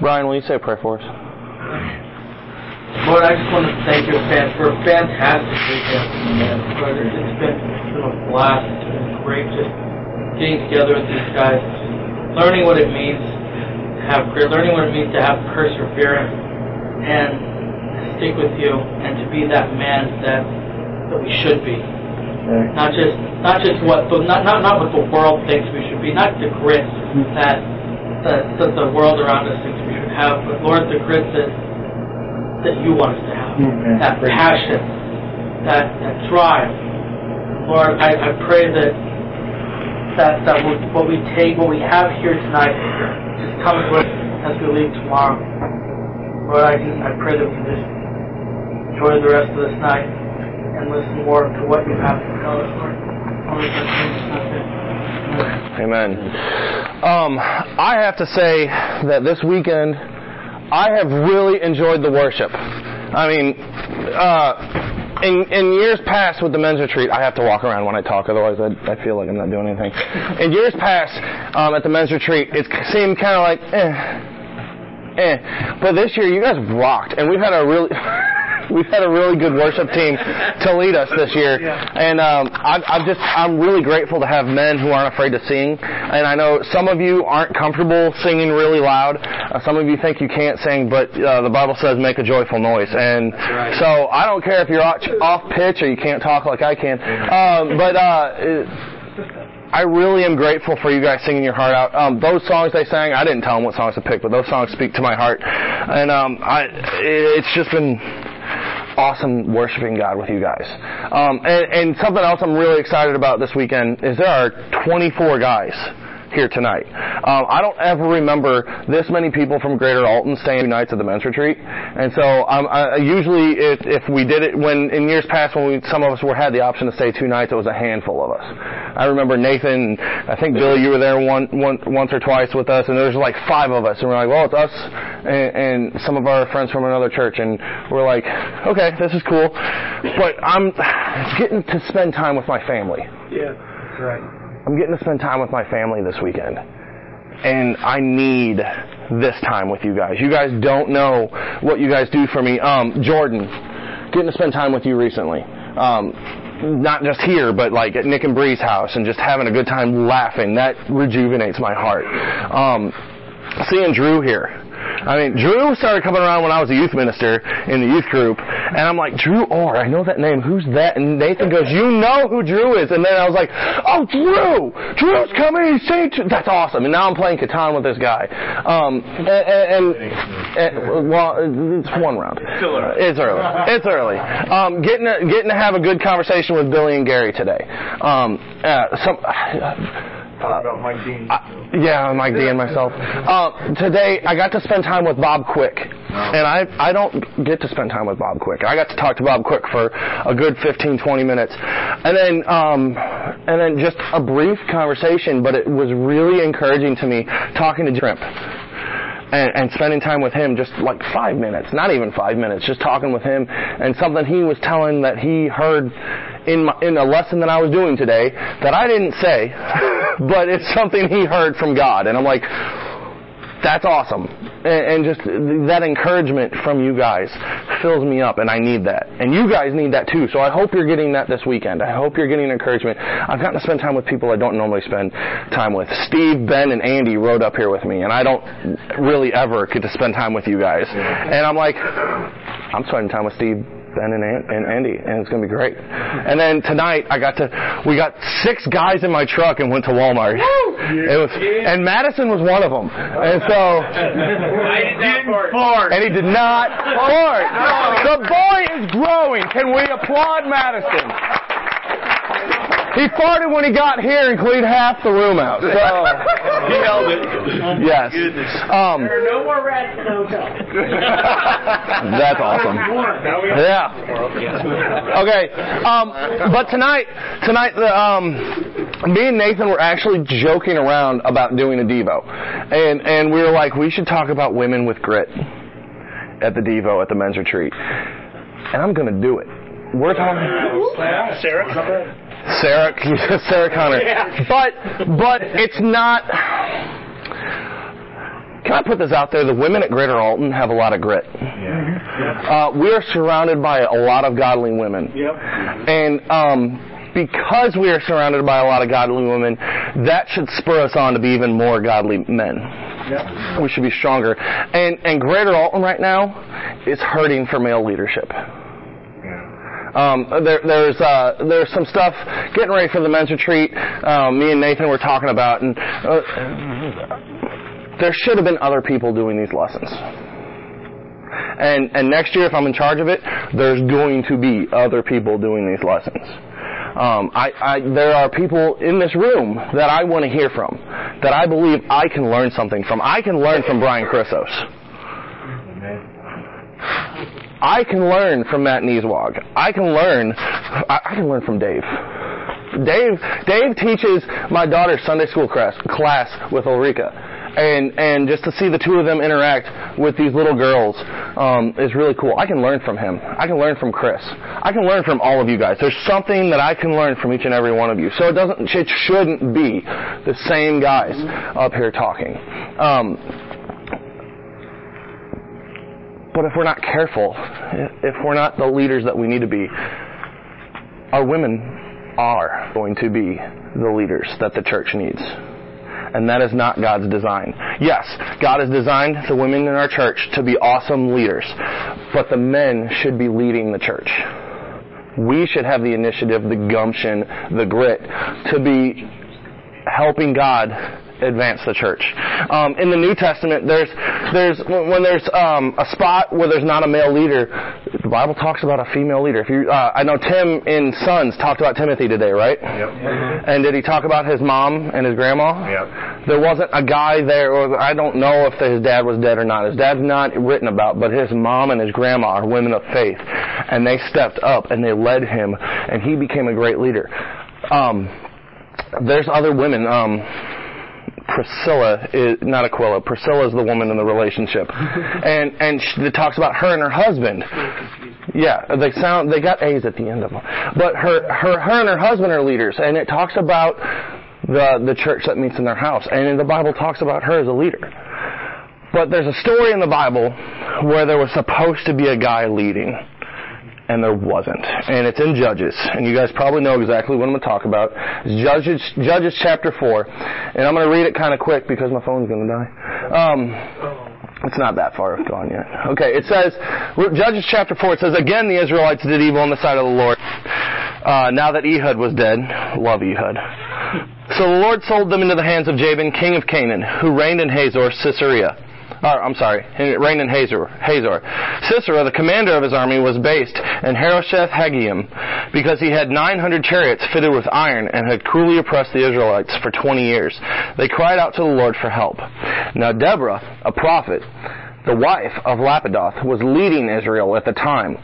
Brian, will you say a prayer for us? Lord, I just want to thank you fans for a fantastic weekend. And Lord, it's been, a blast. It's been great just getting together with these guys, learning what it means to have grit, learning what it means to have perseverance, and stick with you, and to be that man that that we should be. Not just not just what the, not, not not what the world thinks we should be, not the grit that that, that the world around us thinks we should have, but Lord, the grit that that you want us to have, that passion, that that drive. Lord, I, I pray that that that what what we take, what we have here tonight, just comes with as we leave tomorrow. Lord, I I pray that we just enjoy the rest of this night and listen more to what you have to tell us, Lord. Amen. Um, I have to say that this weekend, I have really enjoyed the worship. I mean, uh, in, in years past with the men's retreat, I have to walk around when I talk, otherwise I, I feel like I'm not doing anything. In years past, um, at the men's retreat, it seemed kind of like, eh, eh. But this year, you guys rocked, and we've had a really. We've had a really good worship team to lead us this year, and um, I, I'm just I'm really grateful to have men who aren't afraid to sing. And I know some of you aren't comfortable singing really loud. Uh, some of you think you can't sing, but uh, the Bible says make a joyful noise. And so I don't care if you're off off pitch or you can't talk like I can. Um, but uh, I really am grateful for you guys singing your heart out. Um, those songs they sang, I didn't tell them what songs to pick, but those songs speak to my heart, and um, I, it's just been awesome worshiping God with you guys. Um, and, and something else I'm really excited about this weekend is there are 24 guys here tonight. Um, I don't ever remember this many people from Greater Alton staying two nights at the men's retreat, and so um, I, usually if, if we did it when in years past when we, some of us were had the option to stay two nights, it was a handful of us. I remember Nathan, I think Billy, you were there one, one once or twice with us, and there was like five of us, and we're like, well, it's us and, and some of our friends from another church, and we're like, okay, this is cool, but I'm getting to spend time with my family. Yeah, that's right. I'm getting to spend time with my family this weekend. And I need this time with you guys. You guys don't know what you guys do for me. Um, Jordan, getting to spend time with you recently. Um, not just here, but like at Nick and Bree's house and just having a good time laughing. That rejuvenates my heart. Um, seeing Drew here. I mean, Drew started coming around when I was a youth minister in the youth group, and I'm like, Drew Orr, I know that name. Who's that? And Nathan goes, You know who Drew is? And then I was like, Oh, Drew! Drew's coming. He's saying, that's awesome. And now I'm playing Catan with this guy. Um, and, and, and well, it's one round. It's early. It's early. It's early. Um, getting to, getting to have a good conversation with Billy and Gary today. Um, uh, some. About Mike Dean. Uh, yeah, Mike D and myself. Uh, today, I got to spend time with Bob Quick, and I I don't get to spend time with Bob Quick. I got to talk to Bob Quick for a good 15, 20 minutes, and then um, and then just a brief conversation, but it was really encouraging to me talking to Shrimp. And, and spending time with him just like five minutes, not even five minutes, just talking with him, and something he was telling that he heard in my, in a lesson that I was doing today that I didn't say, but it's something he heard from God, and I'm like, that's awesome, and, and just that encouragement from you guys fills me up, and I need that, and you guys need that too. So I hope you're getting that this weekend. I hope you're getting encouragement. I've gotten to spend time with people I don't normally spend time with. Steve, Ben, and Andy rode up here with me, and I don't really ever get to spend time with you guys, and I'm like, I'm spending time with Steve. Ben and, An- and Andy, and it's going to be great. And then tonight, I got to, we got six guys in my truck and went to Walmart. It was, and Madison was one of them. And so, I did not fart. and he did not fart. The boy is growing. Can we applaud Madison? He farted when he got here and cleaned half the room out. So, He held it. yes. Um, There are no more rats in the hotel. That's awesome. Yeah. Okay. Um, but tonight, tonight, the, um, me and Nathan were actually joking around about doing a Devo, and and we were like, we should talk about women with grit. at the Devo at the men's retreat, and I'm going to do it. We're talking. Sarah? Sarah, Sarah Connor. But but it's not. Can I put this out there? The women at Greater Alton have a lot of grit. Uh, we are surrounded by a lot of godly women, Yep. and um, because we are surrounded by a lot of godly women, that should spur us on to be even more godly men. Yep. We should be stronger. And and Greater Alton right now is hurting for male leadership. Um, there, there's uh, there's some stuff getting ready for the men's retreat. Um, me and Nathan were talking about, and uh, there should have been other people doing these lessons. And and next year, if I'm in charge of it, there's going to be other people doing these lessons. Um, I, I, there are people in this room that I want to hear from, that I believe I can learn something from. I can learn from Brian Chrysos. I can learn from Matt Nieswag. I can learn. I, I can learn from Dave. Dave. Dave teaches my daughter's Sunday school class, class with Ulrika, and and just to see the two of them interact with these little girls um, is really cool. I can learn from him. I can learn from Chris. I can learn from all of you guys. There's something that I can learn from each and every one of you. So it doesn't. It shouldn't be the same guys up here talking. Um, but if we're not careful, if we're not the leaders that we need to be, our women are going to be the leaders that the church needs. And that is not God's design. Yes, God has designed the women in our church to be awesome leaders, but the men should be leading the church. We should have the initiative, the gumption, the grit to be helping God advance the church. Um, in the New Testament, there's there's when there's um, a spot where there's not a male leader, the Bible talks about a female leader. If you, uh, I know Tim in Sons talked about Timothy today, right? Yep. And did he talk about his mom and his grandma? Yep. There wasn't a guy there, or I don't know if his dad was dead or not. His dad's not written about, but his mom and his grandma are women of faith, and they stepped up and they led him, and he became a great leader. Um, there's other women. Um, Priscilla is not Aquila. Priscilla is the woman in the relationship, and and she, it talks about her and her husband. Yeah, they sound they got A's at the end of them, but her her her and her husband are leaders, and it talks about the the church that meets in their house, and the Bible talks about her as a leader. But there's a story in the Bible where there was supposed to be a guy leading, and there wasn't. And it's in Judges, and you guys probably know exactly what I'm going to talk about. It's Judges, Judges chapter 4, and I'm going to read it kind of quick because my phone's going to die. Um, it's not that far gone yet. Okay, it says, Judges chapter 4, it says, Again the Israelites did evil in the sight of the Lord. Uh, now that Ehud was dead, love Ehud. So the Lord sold them into the hands of Jabin, king of Canaan, who reigned in Hazor, Sisera. Or, I'm sorry, reigned in Hazor. Hazor. Sisera, the commander of his army, was based in Harosheth Haggoyim because he had 900 chariots fitted with iron and had cruelly oppressed the Israelites for 20 years. They cried out to the Lord for help. Now Deborah, a prophet, the wife of Lapidoth, was leading Israel at the time.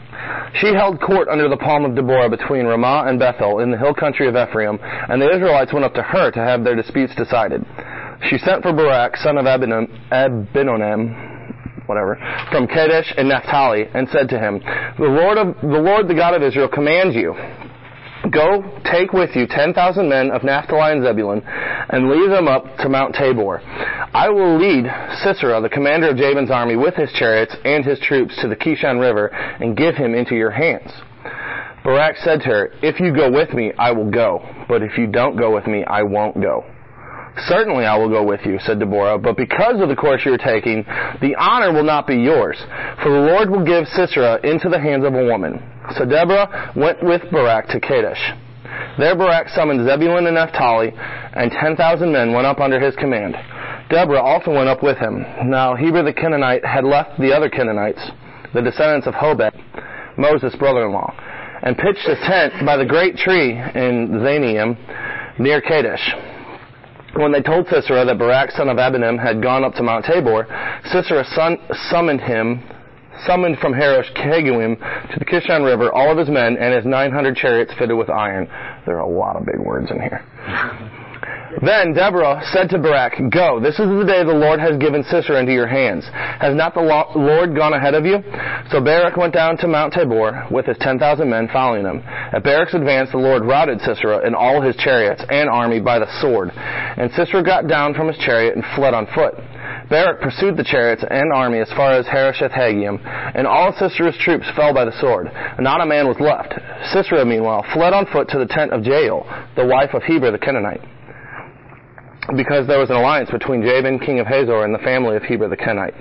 She held court under the palm of Deborah between Ramah and Bethel in the hill country of Ephraim, and the Israelites went up to her to have their disputes decided. She sent for Barak, son of Abinoam, whatever, from Kadesh and Naphtali, and said to him, The Lord of the Lord the God of Israel commands you, Go, take with you ten thousand men of Naphtali and Zebulun, and lead them up to Mount Tabor. I will lead Sisera, the commander of Jabin's army, with his chariots and his troops to the Kishon River, and give him into your hands. Barak said to her, If you go with me, I will go, but if you don't go with me, I won't go. Certainly I will go with you, said Deborah, but because of the course you are taking, the honor will not be yours, for the Lord will give Sisera into the hands of a woman. So Deborah went with Barak to Kadesh. There Barak summoned Zebulun and Naphtali, and ten thousand men went up under his command. Deborah also went up with him. Now Heber the Kenite had left the other Kenites, the descendants of Hobab, Moses' brother-in-law, and pitched a tent by the great tree in Zanaim near Kadesh. When they told Sisera that Barak son of Abinoam had gone up to Mount Tabor, Sisera son, summoned him, summoned from Harosh Haguim to the Kishon River all of his men and his 900 chariots fitted with iron. There are a lot of big words in here. Then Deborah said to Barak, Go, this is the day the Lord has given Sisera into your hands. Has not the Lord gone ahead of you? So Barak went down to Mount Tabor with his ten thousand men following him. At Barak's advance the Lord routed Sisera and all his chariots and army by the sword. And Sisera got down from his chariot and fled on foot. Barak pursued the chariots and army as far as Harosheth Hagoyim, and all Sisera's troops fell by the sword. Not a man was left. Sisera, meanwhile, fled on foot to the tent of Jael, the wife of Heber the Kenite because there was an alliance between Jabin, king of Hazor, and the family of Heber the Kenite.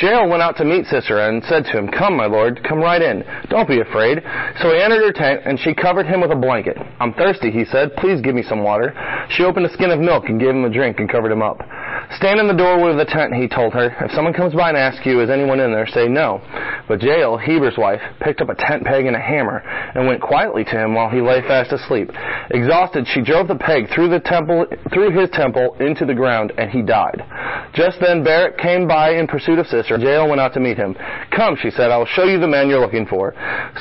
Jael went out to meet Sisera and said to him, Come, my lord, come right in. Don't be afraid. So he entered her tent, and she covered him with a blanket. I'm thirsty, he said. Please give me some water. She opened a skin of milk and gave him a drink and covered him up. Stand in the doorway of the tent, he told her. If someone comes by and asks you, is anyone in there, say no. But Jael, Heber's wife, picked up a tent peg and a hammer and went quietly to him while he lay fast asleep. Exhausted, she drove the peg through the temple, through his temple into the ground, and he died. Just then Barak came by in pursuit of Sisera. Jael went out to meet him. Come, she said, I will show you the man you're looking for.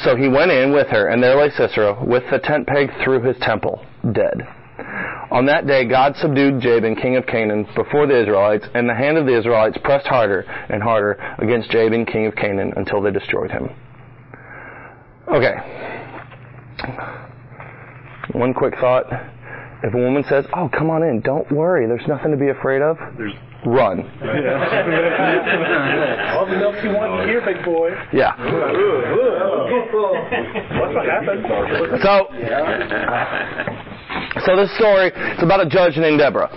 So he went in with her, and there lay Sisera with the tent peg through his temple, dead. On that day, God subdued Jabin, king of Canaan, before the Israelites, and the hand of the Israelites pressed harder and harder against Jabin, king of Canaan, until they destroyed him. Okay. One quick thought. If a woman says, Oh, come on in, don't worry, there's nothing to be afraid of, There's run. all the milk you want here, big boy. Yeah. What's what happened? So, so this story, is about a judge named Deborah.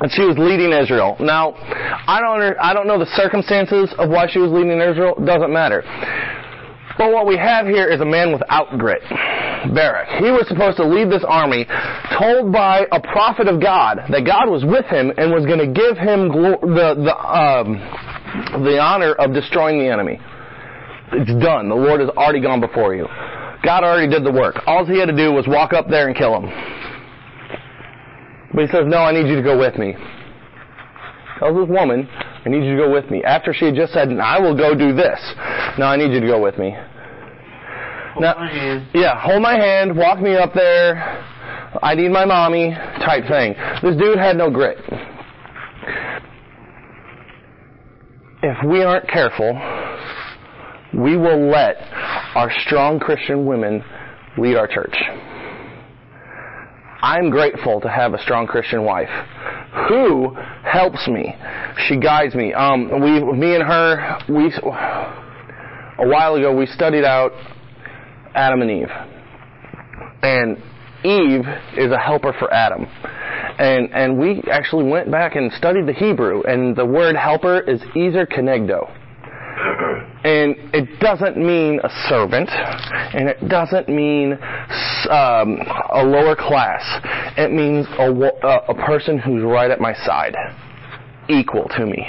And she was leading Israel. Now, I don't, I don't know the circumstances of why she was leading Israel. Doesn't matter. But what we have here is a man without grit. Barak. He was supposed to lead this army, told by a prophet of God that God was with him and was going to give him glo- the the um, the honor of destroying the enemy. It's done. The Lord has already gone before you. God already did the work. All he had to do was walk up there and kill him. But he says, "No, I need you to go with me." Tells this woman, "I need you to go with me." After she had just said, "I will go do this," no, I need you to go with me. Now, yeah, hold my hand, walk me up there. I need my mommy type thing. This dude had no grit. If we aren't careful, we will let our strong Christian women lead our church. I'm grateful to have a strong Christian wife who helps me. She guides me. Um, we, me and her, we, a while ago, we studied out Adam and Eve. And Eve is a helper for Adam. And, and we actually went back and studied the Hebrew, and the word helper is ezer kenegdo. And it doesn't mean a servant, and it doesn't mean um, a lower class. It means a, a, a person who's right at my side, equal to me,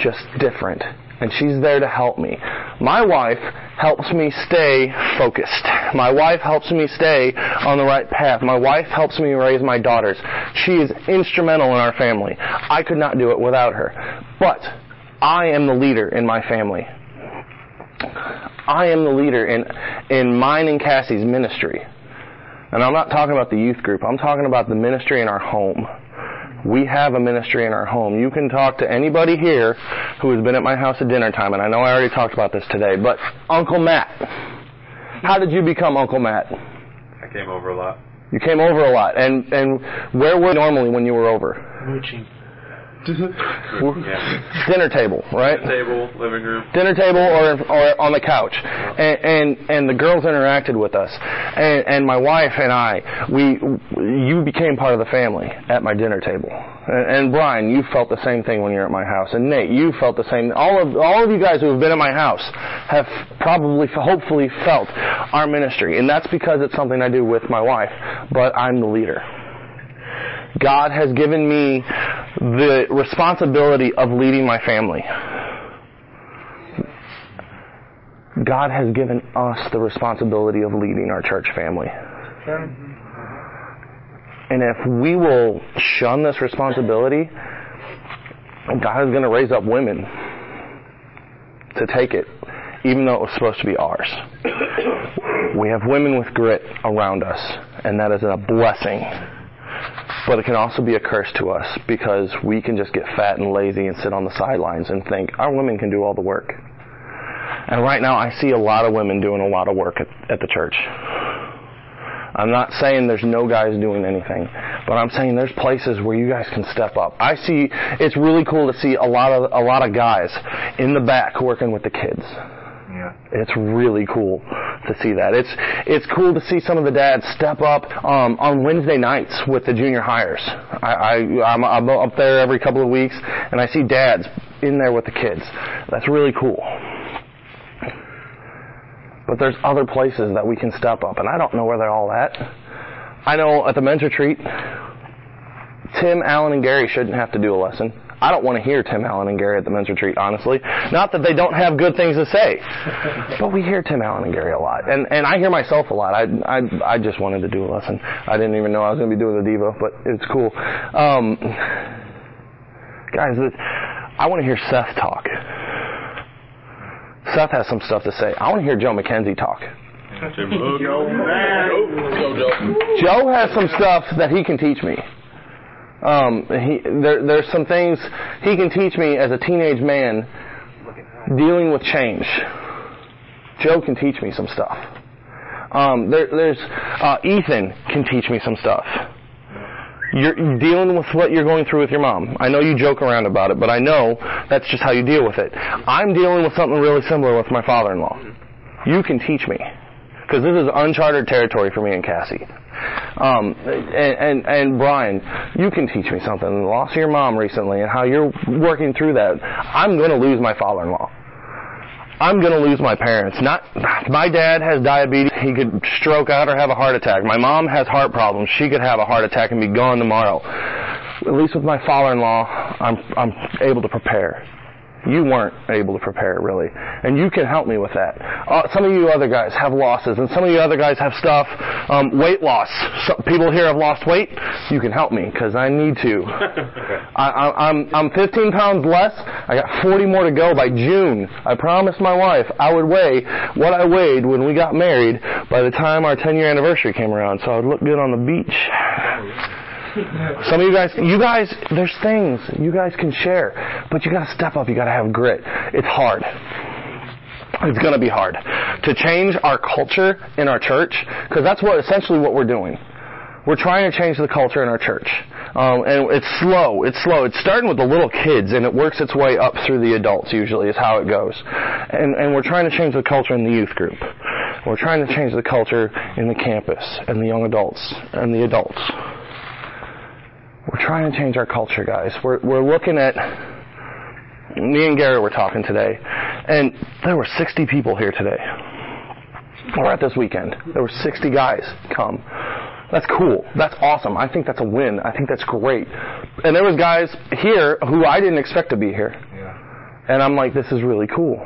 just different. And she's there to help me. My wife helps me stay focused. My wife helps me stay on the right path. My wife helps me raise my daughters. She is instrumental in our family. I could not do it without her. But I am the leader in my family. I am the leader in, in mine and Cassie's ministry. And I'm not talking about the youth group. I'm talking about the ministry in our home. We have a ministry in our home. You can talk to anybody here who has been at my house at dinner time, and I know I already talked about this today, but Uncle Matt. How did you become Uncle Matt? I came over a lot. You came over a lot, and and where were you normally when you were over? Mooching. Yeah. Dinner table, right? Table, living room. dinner table or or on the couch, and and, and the girls interacted with us, and and my wife and I, we you became part of the family at my dinner table, and, and Brian, you felt the same thing when you were at my house, and Nate, you felt the same. All of all of you guys who have been at my house have probably, hopefully, felt our ministry, and that's because it's something I do with my wife, but I'm the leader. God has given me the responsibility of leading my family. God has given us the responsibility of leading our church family. And if we will shun this responsibility, God is going to raise up women to take it, even though it was supposed to be ours. We have women with grit around us, and that is a blessing. But it can also be a curse to us because we can just get fat and lazy and sit on the sidelines and think our women can do all the work. And right now, I see a lot of women doing a lot of work at, at the church. I'm not saying there's no guys doing anything, but I'm saying there's places where you guys can step up. I see it's really cool to see a lot of a lot of guys in the back working with the kids. Yeah. It's really cool to see that. It's it's cool to see some of the dads step up um, on Wednesday nights with the junior hires. I, I I'm, I'm up there every couple of weeks, and I see dads in there with the kids. That's really cool. But there's other places that we can step up, and I don't know where they're all at. I know at the men's retreat, Tim, Allen, and Gary shouldn't have to do a lesson. I don't want to hear Tim Allen and Gary at the men's retreat, honestly. Not that they don't have good things to say, but we hear Tim Allen and Gary a lot, and and I hear myself a lot. I I I just wanted to do a lesson. I didn't even know I was going to be doing the Devo, but it's cool. Um, guys, I want to hear Seth talk. Seth has some stuff to say. I want to hear Joe McKenzie talk. Joe has some stuff that he can teach me. Um, he, there, there's some things he can teach me as a teenage man dealing with change. Joe can teach me some stuff. Um, there, there's uh, Ethan can teach me some stuff. You're dealing with what you're going through with your mom. I know you joke around about it, but I know that's just how you deal with it. I'm dealing with something really similar with my father-in-law. You can teach me because this is uncharted territory for me and Cassie. Um, and, and, and Brian, you can teach me something. The loss of your mom recently and how you're working through that. I'm going to lose my father-in-law. I'm going to lose my parents. Not my dad has diabetes. He could stroke out or have a heart attack. My mom has heart problems. She could have a heart attack and be gone tomorrow. At least with my father-in-law, I'm I'm able to prepare. You weren't able to prepare really, and you can help me with that. Uh, some of you other guys have losses, and some of you other guys have stuff. Um, weight loss. Some people here have lost weight. You can help me because I need to. I, I, I'm I'm 15 pounds less. I got 40 more to go by June. I promised my wife I would weigh what I weighed when we got married by the time our 10 year anniversary came around, so I would look good on the beach. Some of you guys, you guys, there's things you guys can share, but you gotta step up. You gotta have grit. It's hard. It's gonna be hard to change our culture in our church because that's what essentially what we're doing. We're trying to change the culture in our church, um, and it's slow. It's slow. It's starting with the little kids, and it works its way up through the adults. Usually, is how it goes. And and we're trying to change the culture in the youth group. We're trying to change the culture in the campus and the young adults and the adults. We're trying to change our culture, guys. We're, we're looking at, me and Gary were talking today, and there were 60 people here today. Or at this weekend. There were 60 guys come. That's cool. That's awesome. I think that's a win. I think that's great. And there was guys here who I didn't expect to be here. Yeah. And I'm like, this is really cool.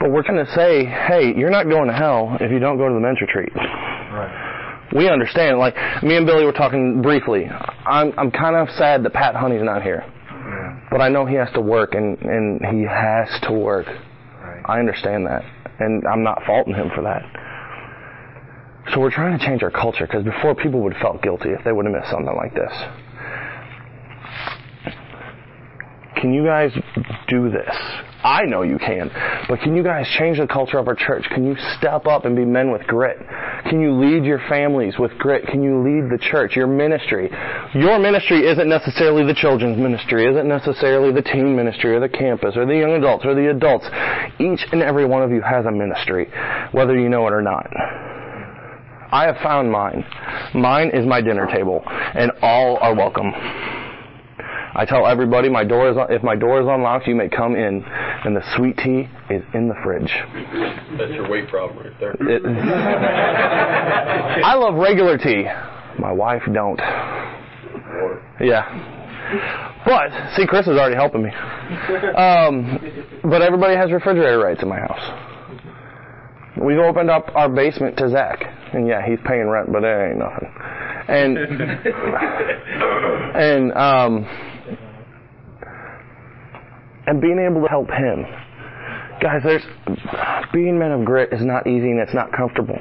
But we're going to say, hey, you're not going to hell if you don't go to the men's retreat. Right. We understand. Like me and Billy were talking briefly. I'm I'm kind of sad that Pat Honey's not here, Yeah. but I know he has to work, and and he has to work. Right. I understand that, and I'm not faulting him for that. So we're trying to change our culture because before people would have felt guilty if they would have missed something like this. Can you guys do this? I know you can, but can you guys change the culture of our church? Can you step up and be men with grit? Can you lead your families with grit? Can you lead the church, your ministry? Your ministry isn't necessarily the children's ministry, isn't necessarily the teen ministry or the campus or the young adults or the adults. Each and every one of you has a ministry, whether you know it or not. I have found mine. Mine is my dinner table, and all are welcome. I tell everybody my door is if my door is unlocked, you may come in, and the sweet tea is in the fridge. That's your weight problem right there. It- I love regular tea. My wife don't. Yeah. But see, Chris is already helping me. Um, but everybody has refrigerator rights in my house. We've opened up our basement to Zach, and yeah, he's paying rent, but it ain't nothing. And and um, and being able to help him, guys. There's being men of grit is not easy and it's not comfortable.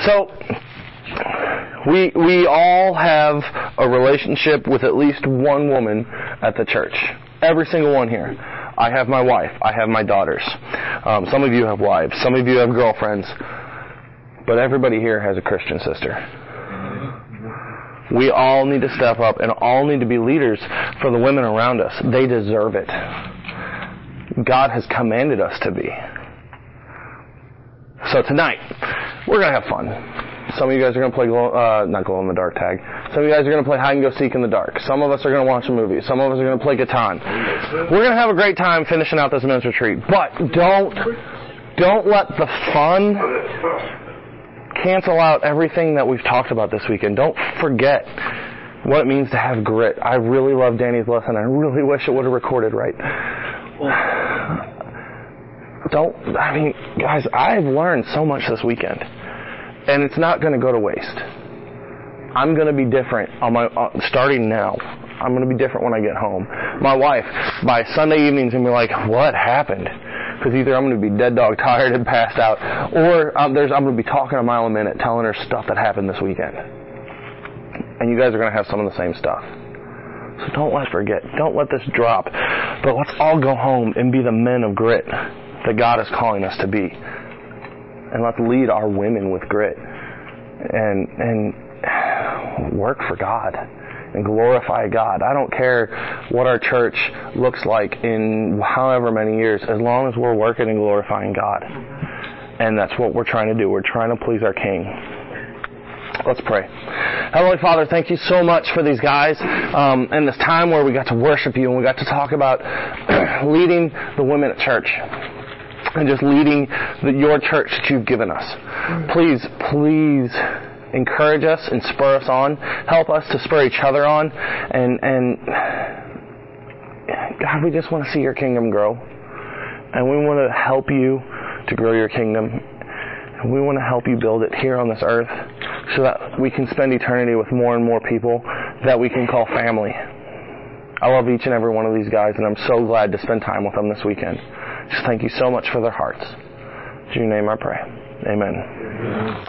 So We we all have a relationship with at least one woman at the church. Every single one here. I have my wife. I have my daughters. Um, some of you have wives. Some of you have girlfriends. But everybody here has a Christian sister. We all need to step up and all need to be leaders for the women around us. They deserve it. God has commanded us to be. So tonight, we're going to have fun. Some of you guys are going to play glow, uh, not glow in the dark tag. Some of you guys are going to play hide and go seek in the dark. Some of us are going to watch a movie. Some of us are going to play Catan. We're going to have a great time finishing out this men's retreat. But don't, don't let the fun cancel out everything that we've talked about this weekend. Don't forget what it means to have grit. I really love Danny's lesson. I really wish it would have recorded right. Don't, I mean, guys, I've learned so much this weekend. And it's not going to go to waste. I'm going to be different on my, uh, starting now. I'm going to be different when I get home. My wife, by Sunday evenings, going to be like, what happened? Because either I'm going to be dead dog tired and passed out, or um, I'm going to be talking a mile a minute telling her stuff that happened this weekend. And you guys are going to have some of the same stuff. So don't let forget. Don't let this drop. But let's all go home and be the men of grit that God is calling us to be. And let's lead our women with grit. And and work for God and glorify God. I don't care what our church looks like in however many years, as long as we're working and glorifying God. And that's what we're trying to do. We're trying to please our King. Let's pray. Heavenly Father, thank you so much for these guys um, and this time where we got to worship you and we got to talk about leading the women at church and just leading the, your church that you've given us. Please, please encourage us and spur us on. Help us to spur each other on. And, and God, we just want to see your kingdom grow. And we want to help you to grow your kingdom. And we want to help you build it here on this earth so that we can spend eternity with more and more people that we can call family. I love each and every one of these guys, and I'm so glad to spend time with them this weekend. Just thank you so much for their hearts. In your name I pray. Amen.